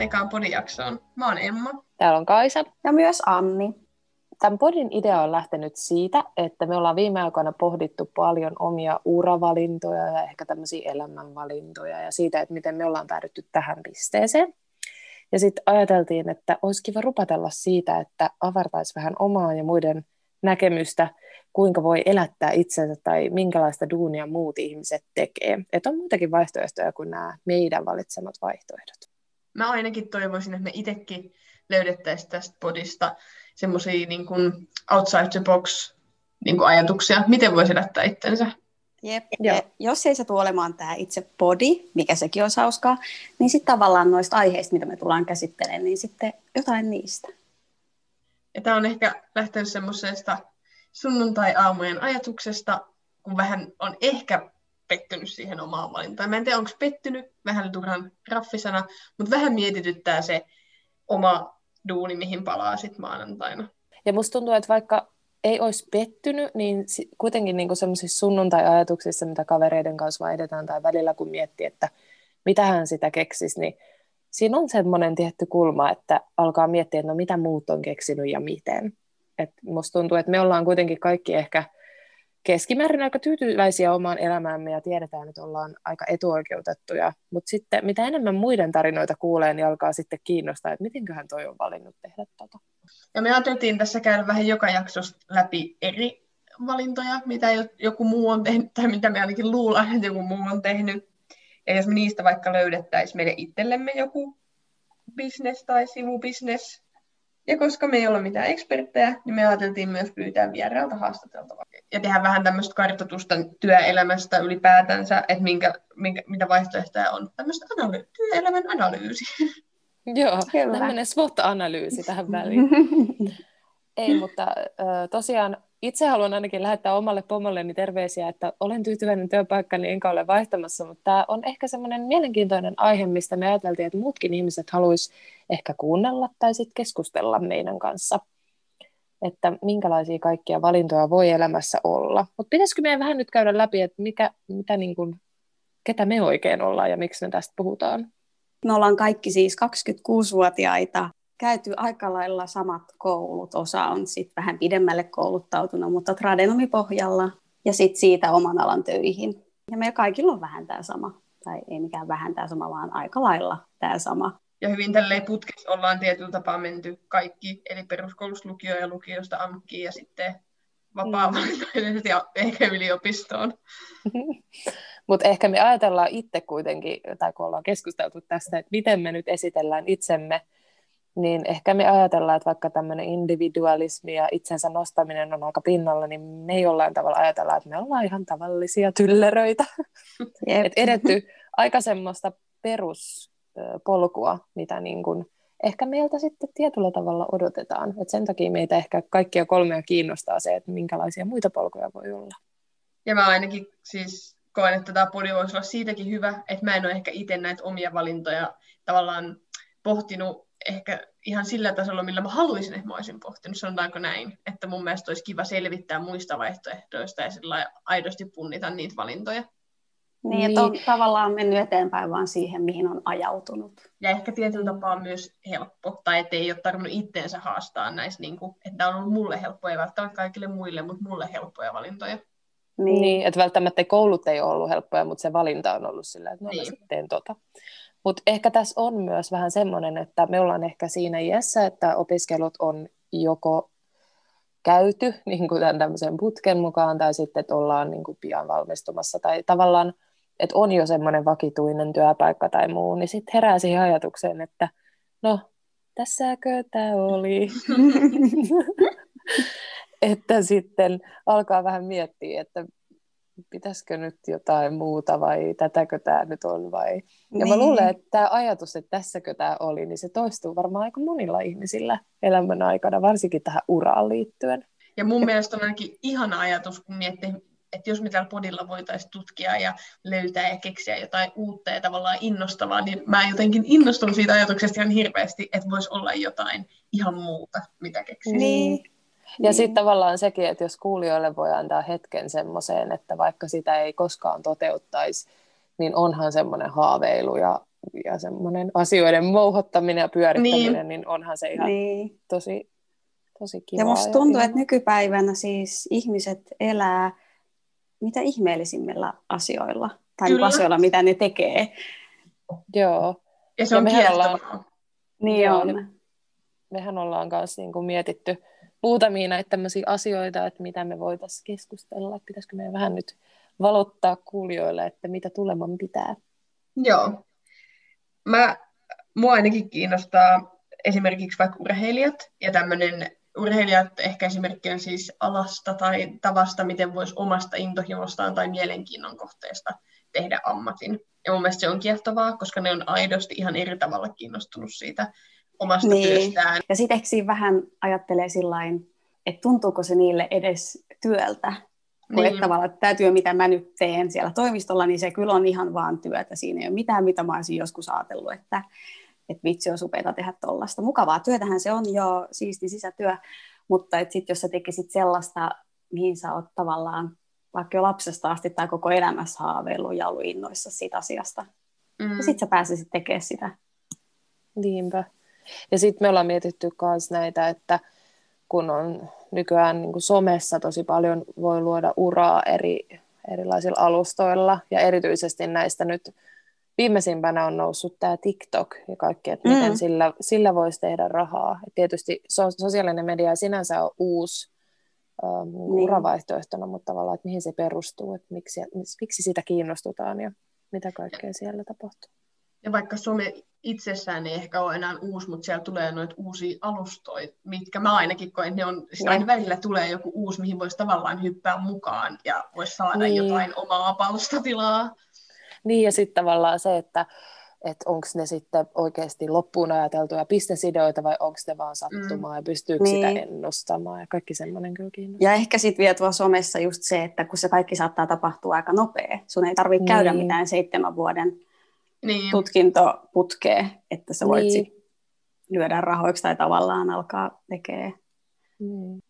tähän ekaan podijaksoon. Mä oon Emma. Täällä on Kaisa. Ja myös Anni. Tämän podin idea on lähtenyt siitä, että me ollaan viime aikoina pohdittu paljon omia uravalintoja ja ehkä tämmöisiä elämänvalintoja ja siitä, että miten me ollaan päädytty tähän pisteeseen. Ja sitten ajateltiin, että olisi kiva rupatella siitä, että avartaisi vähän omaa ja muiden näkemystä, kuinka voi elättää itsensä tai minkälaista duunia muut ihmiset tekee. Että on muitakin vaihtoehtoja kuin nämä meidän valitsemat vaihtoehdot. Mä ainakin toivoisin, että me itsekin löydettäisiin tästä podista semmoisia niin outside the box niin kuin ajatuksia, miten voisi elättää itsensä. Jep. Ja jos ei se tule olemaan tämä itse body, mikä sekin on hauskaa, niin sitten tavallaan noista aiheista, mitä me tullaan käsittelemään, niin sitten jotain niistä. Ja tämä on ehkä lähtenyt semmoisesta sunnuntai-aamujen ajatuksesta, kun vähän on ehkä pettynyt siihen omaan valintaan. Mä en tiedä, onko pettynyt, vähän turhan raffisana, mutta vähän mietityttää se oma duuni, mihin palaa sitten maanantaina. Ja musta tuntuu, että vaikka ei olisi pettynyt, niin kuitenkin niin semmoisissa sunnuntai-ajatuksissa, mitä kavereiden kanssa vaihdetään tai välillä kun miettii, että mitä hän sitä keksisi, niin siinä on semmoinen tietty kulma, että alkaa miettiä, että no mitä muut on keksinyt ja miten. Et musta tuntuu, että me ollaan kuitenkin kaikki ehkä keskimäärin aika tyytyväisiä omaan elämäämme ja tiedetään, että ollaan aika etuoikeutettuja. Mutta sitten mitä enemmän muiden tarinoita kuulee, niin alkaa sitten kiinnostaa, että mitenköhän toi on valinnut tehdä tota. Ja me ajateltiin tässä käydä vähän joka jaksosta läpi eri valintoja, mitä joku muu on tehnyt, tai mitä me ainakin luullaan, että joku muu on tehnyt. Ja jos me niistä vaikka löydettäisiin meille itsellemme joku business tai sivubisnes, ja koska me ei ole mitään eksperttejä, niin me ajateltiin myös pyytää vierailta haastateltavaa. Ja tehdä vähän tämmöistä kartoitusta työelämästä ylipäätänsä, että minkä, minkä, mitä vaihtoehtoja on. Tämmöistä analy- työelämän analyysi. Joo, Kyllä. tämmöinen SWOT-analyysi tähän väliin. ei, mutta tosiaan itse haluan ainakin lähettää omalle pomolleni terveisiä, että olen tyytyväinen työpaikkani enkä ole vaihtamassa, mutta tämä on ehkä semmoinen mielenkiintoinen aihe, mistä me ajateltiin, että muutkin ihmiset haluaisi ehkä kuunnella tai sitten keskustella meidän kanssa, että minkälaisia kaikkia valintoja voi elämässä olla. Mutta pitäisikö meidän vähän nyt käydä läpi, että mikä, mitä niin kuin, ketä me oikein ollaan ja miksi me tästä puhutaan? Me ollaan kaikki siis 26-vuotiaita käyty aika lailla samat koulut. Osa on sitten vähän pidemmälle kouluttautunut, mutta tradenomipohjalla ja sitten siitä oman alan töihin. Ja meillä kaikilla on vähän tämä sama. Tai ei mikään vähän tämä sama, vaan aika lailla tämä sama. Ja hyvin tälleen putkessa ollaan tietyllä tapaa menty kaikki, eli peruskoulusta lukio ja lukiosta AMKiin ja sitten vapaa mm. ja ehkä yliopistoon. Mutta ehkä me ajatellaan itse kuitenkin, tai kun ollaan keskusteltu tästä, että miten me nyt esitellään itsemme niin ehkä me ajatellaan, että vaikka tämmöinen individualismi ja itsensä nostaminen on aika pinnalla, niin me ei jollain tavalla ajatella, että me ollaan ihan tavallisia tylleröitä. Yep. Et edetty aika semmoista peruspolkua, mitä niin kun ehkä meiltä sitten tietyllä tavalla odotetaan. Et sen takia meitä ehkä kaikkia kolmea kiinnostaa se, että minkälaisia muita polkuja voi olla. Ja mä ainakin siis koen, että tämä podi voisi olla siitäkin hyvä, että mä en ole ehkä itse näitä omia valintoja tavallaan pohtinut ehkä ihan sillä tasolla, millä mä haluaisin, että mä olisin pohtinut, sanotaanko näin, että mun mielestä olisi kiva selvittää muista vaihtoehdoista ja sillä aidosti punnita niitä valintoja. Niin, että on niin. tavallaan mennyt eteenpäin vaan siihen, mihin on ajautunut. Ja ehkä tietyllä tapaa myös helppo, tai ettei ole tarvinnut itteensä haastaa näissä, niin kuin, että on ollut mulle helppoja, ei välttämättä kaikille muille, mutta mulle helppoja valintoja. Niin, niin että välttämättä koulut ei ole ollut helppoja, mutta se valinta on ollut sillä, että no niin. mä sitten tota. Mutta ehkä tässä on myös vähän semmoinen, että me ollaan ehkä siinä iässä, että opiskelut on joko käyty niin kuin tämän tämmöisen putken mukaan, tai sitten, että ollaan niin kuin pian valmistumassa, tai tavallaan, että on jo semmoinen vakituinen työpaikka tai muu, niin sitten herää siihen ajatukseen, että no, tässäkö tämä oli? että sitten alkaa vähän miettiä, että pitäisikö nyt jotain muuta vai tätäkö tämä nyt on vai... Ja niin. mä luulen, että tämä ajatus, että tässäkö tämä oli, niin se toistuu varmaan aika monilla ihmisillä elämän aikana, varsinkin tähän uraan liittyen. Ja mun mielestä on ainakin ihana ajatus, kun miettii, että jos me täällä podilla voitaisiin tutkia ja löytää ja keksiä jotain uutta ja tavallaan innostavaa, niin mä jotenkin innostun siitä ajatuksesta ihan hirveästi, että voisi olla jotain ihan muuta, mitä keksiä. Niin, ja niin. sitten tavallaan sekin, että jos kuulijoille voi antaa hetken semmoiseen, että vaikka sitä ei koskaan toteuttaisi, niin onhan semmoinen haaveilu ja ja semmoinen asioiden mouhottaminen ja pyörittäminen, niin, niin onhan se ihan niin. tosi, tosi kiva. Ja musta tuntuu, ja... että nykypäivänä siis ihmiset elää mitä ihmeellisimmillä asioilla, tai Kyllä. asioilla, mitä ne tekee. Joo. Ja se on ja ollaan, Niin joo, on. Mehän ollaan kanssa niin kuin mietitty muutamia näitä tämmöisiä asioita, että mitä me voitaisiin keskustella, että pitäisikö meidän vähän nyt valottaa kuulijoille, että mitä tuleman pitää. Joo. Mä, mua ainakin kiinnostaa esimerkiksi vaikka urheilijat ja tämmöinen urheilijat ehkä esimerkkinä siis alasta tai tavasta, miten voisi omasta intohimostaan tai mielenkiinnon kohteesta tehdä ammatin. Ja mun mielestä se on kiehtovaa, koska ne on aidosti ihan eri tavalla kiinnostunut siitä omasta niin. työstään. Ja sitten ehkä vähän ajattelee sillain, että tuntuuko se niille edes työltä, kun niin. tavallaan, että tämä työ, mitä mä nyt teen siellä toimistolla, niin se kyllä on ihan vaan työtä. Siinä ei ole mitään, mitä mä olisin joskus ajatellut, että, että vitsi on upeata tehdä tuollaista. Mukavaa työtähän se on jo, siisti sisätyö, mutta sitten jos sä tekisit sellaista, mihin sä oot tavallaan vaikka jo lapsesta asti tai koko elämässä haaveillut ja ollut innoissa siitä asiasta, mm. ja sitten sä pääsisit tekemään sitä. Niinpä. Ja sitten me ollaan mietitty myös näitä, että kun on nykyään niin kuin somessa tosi paljon voi luoda uraa eri, erilaisilla alustoilla, ja erityisesti näistä nyt viimeisimpänä on noussut tämä TikTok ja kaikki, että miten mm. sillä, sillä voisi tehdä rahaa. Et tietysti so, sosiaalinen media sinänsä on uusi ähm, niin. uravaihtoehtona, mutta tavallaan, että mihin se perustuu, että miksi, miksi sitä kiinnostutaan ja mitä kaikkea siellä tapahtuu. Ja vaikka some itsessään ei ehkä ole enää uusi, mutta siellä tulee noita uusia alustoja, mitkä mä ainakin koen, ne on, siis aina välillä tulee joku uusi, mihin voisi tavallaan hyppää mukaan ja voisi saada niin. jotain omaa palstatilaa. Niin, ja sitten tavallaan se, että että onko ne sitten oikeasti loppuun ajateltuja bisnesideoita vai onko ne vaan sattumaa mm. ja pystyykö niin. sitä ennustamaan ja kaikki semmoinen kyllä kiinnostaa. Ja ehkä sitten vielä tuossa somessa just se, että kun se kaikki saattaa tapahtua aika nopea, sun ei tarvitse niin. käydä mitään seitsemän vuoden niin. tutkintoputkea, että sä voit niin. lyödä rahoiksi tai tavallaan alkaa tekemään. Niin.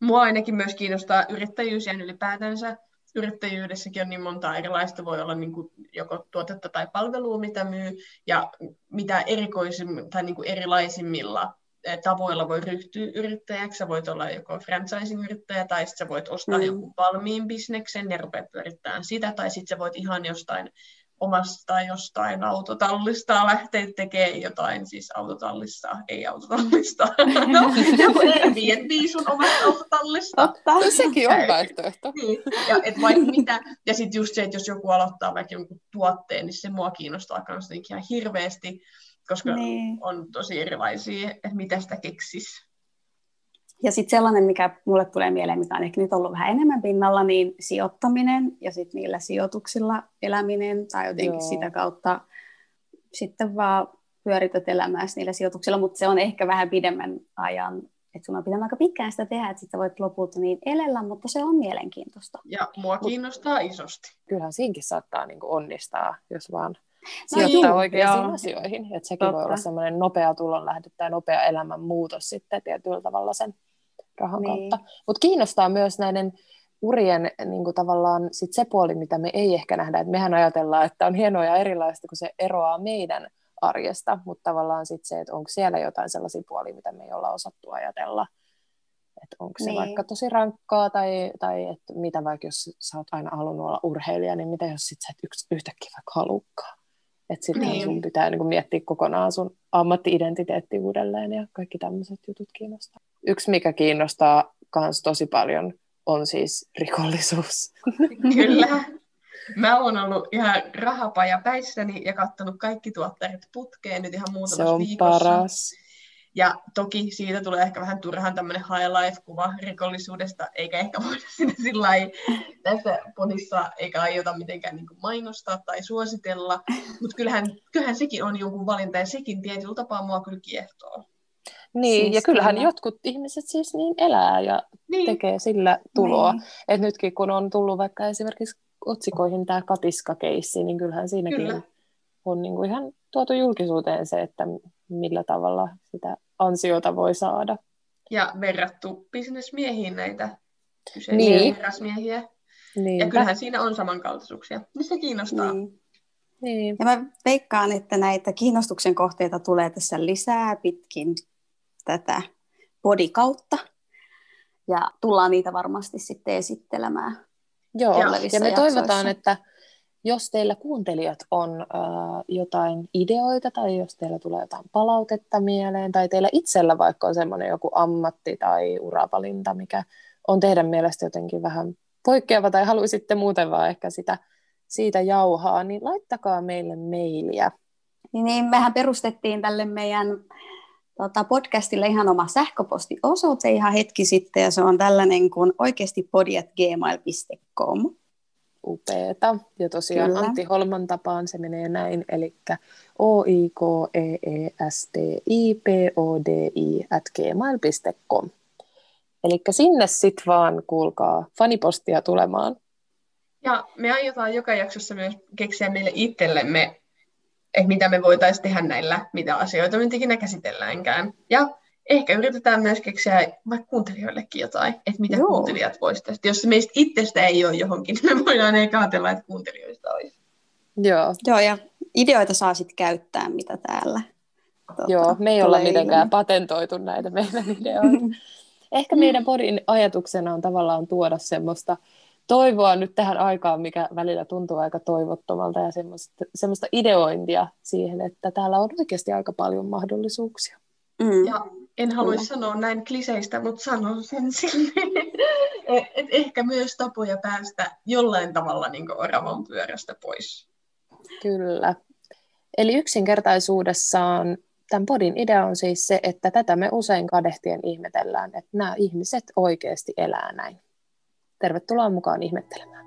Mua ainakin myös kiinnostaa yrittäjyys ja ylipäätänsä yrittäjyydessäkin on niin monta erilaista, voi olla niin kuin joko tuotetta tai palvelua, mitä myy, ja mitä erikoisim, tai niin kuin erilaisimmilla eh, tavoilla voi ryhtyä yrittäjäksi. Sä voit olla joko franchising-yrittäjä, tai sitten sä voit ostaa mm. joku valmiin bisneksen ja rupea pyörittämään sitä, tai sitten sä voit ihan jostain omasta jostain autotallista lähteä tekemään jotain, siis autotallissa, ei autotallista. No, joku Airbnb sun omasta autotallista. Totta, no, sekin on vaihtoehto. Niin, ja, et vaikka mitä. ja sitten just se, että jos joku aloittaa vaikka jonkun tuotteen, niin se mua kiinnostaa myös ihan hirveästi, koska niin. on tosi erilaisia, että mitä sitä keksisi. Ja sitten sellainen, mikä mulle tulee mieleen, mikä on ehkä nyt ollut vähän enemmän pinnalla, niin sijoittaminen ja sitten niillä sijoituksilla eläminen tai jotenkin Joo. sitä kautta sitten vaan pyörität elämääsi niillä sijoituksilla, mutta se on ehkä vähän pidemmän ajan, että sun on pitänyt aika pitkään sitä tehdä, että sitten voit lopulta niin elellä, mutta se on mielenkiintoista. Ja mua kiinnostaa Mut, isosti. Kyllähän siinkin saattaa niin onnistaa, jos vaan no sijoittaa no, oikeisiin joo. asioihin. Että sekin Totta. voi olla semmoinen nopea tulonlähde tai nopea elämänmuutos sitten tietyllä tavalla sen rahan niin. kautta. Mutta kiinnostaa myös näiden urien niin kuin tavallaan sit se puoli, mitä me ei ehkä nähdä. Et mehän ajatellaan, että on hienoa ja erilaista, kun se eroaa meidän arjesta, mutta tavallaan sit se, että onko siellä jotain sellaisia puolia, mitä me ei olla osattu ajatella. Että onko se niin. vaikka tosi rankkaa, tai, tai että mitä vaikka jos sä oot aina halunnut olla urheilija, niin mitä jos sit sä et yks, yhtäkkiä vaikka halukkaan. Että sitten niin. sun pitää niin kuin miettiä kokonaan sun ammatti-identiteetti uudelleen ja kaikki tämmöiset jutut kiinnostaa. Yksi, mikä kiinnostaa myös tosi paljon, on siis rikollisuus. Kyllä. Mä oon ollut ihan rahapaja päissäni ja katsonut kaikki tuotteet putkeen nyt ihan muutamassa Se on viikossa. paras. Ja toki siitä tulee ehkä vähän turhan tämmöinen highlight-kuva rikollisuudesta, eikä ehkä voida sinne sillä tässä podissa, eikä aiota mitenkään niin kuin mainostaa tai suositella. Mutta kyllähän, kyllähän sekin on jonkun valinta, ja sekin tietyllä tapaa mua kyllä kiehtoo. Niin, siis ja kyllähän kyllä. jotkut ihmiset siis niin elää ja niin. tekee sillä tuloa. Niin. Et nytkin kun on tullut vaikka esimerkiksi otsikoihin tämä katiskakeissi, niin kyllähän siinäkin kyllä. on niin kuin ihan tuotu julkisuuteen se, että millä tavalla sitä ansiota voi saada. Ja verrattu bisnesmiehiin näitä kyseisiä niin. herrasmiehiä. Niinpä. Ja kyllähän siinä on samankaltaisuuksia. Niin se kiinnostaa. Niin. Niin. Ja mä veikkaan, että näitä kiinnostuksen kohteita tulee tässä lisää pitkin tätä bodikautta. Ja tullaan niitä varmasti sitten esittelemään. Joo, ja me jaksoissa. toivotaan, että jos teillä kuuntelijat on äh, jotain ideoita tai jos teillä tulee jotain palautetta mieleen tai teillä itsellä vaikka on semmoinen joku ammatti tai uravalinta, mikä on teidän mielestä jotenkin vähän poikkeava tai haluaisitte muuten vaan ehkä sitä, siitä jauhaa, niin laittakaa meille mailia. Niin, niin mehän perustettiin tälle meidän tota, podcastille ihan oma sähköpostiosoite ihan hetki sitten, ja se on tällainen kuin oikeasti podiatgmail.com. Upeeta. Ja tosiaan Kyllä. Antti Holman tapaan se menee näin, eli o i k e e s t i p o d i at gmail.com. Eli sinne sitten vaan, kuulkaa, fanipostia tulemaan. Ja me aiotaan joka jaksossa myös keksiä meille itsellemme, että mitä me voitaisiin tehdä näillä, mitä asioita me ikinä käsitelläänkään. Ja ehkä yritetään myös keksiä vaikka kuuntelijoillekin jotain, että mitä Joo. kuuntelijat voisivat tehdä. Jos se meistä itsestä ei ole johonkin, niin me voidaan ehkä ajatella, että kuuntelijoista olisi. Joo, Joo, ja ideoita saa sitten käyttää, mitä täällä tota, Joo, me ei olla mitenkään ilmi. patentoitu näitä meidän ideoita. Ehkä meidän podin ajatuksena on tavallaan tuoda semmoista toivoa nyt tähän aikaan, mikä välillä tuntuu aika toivottomalta ja semmoista, semmoista ideointia siihen, että täällä on oikeasti aika paljon mahdollisuuksia. Mm. Ja en haluaisi Kyllä. sanoa näin kliseistä, mutta sanon sen silleen, että et ehkä myös tapoja päästä jollain tavalla niin oravan pyörästä pois. Kyllä. Eli yksinkertaisuudessaan tämän podin idea on siis se, että tätä me usein kadehtien ihmetellään, että nämä ihmiset oikeasti elää näin. Tervetuloa mukaan ihmettelemään.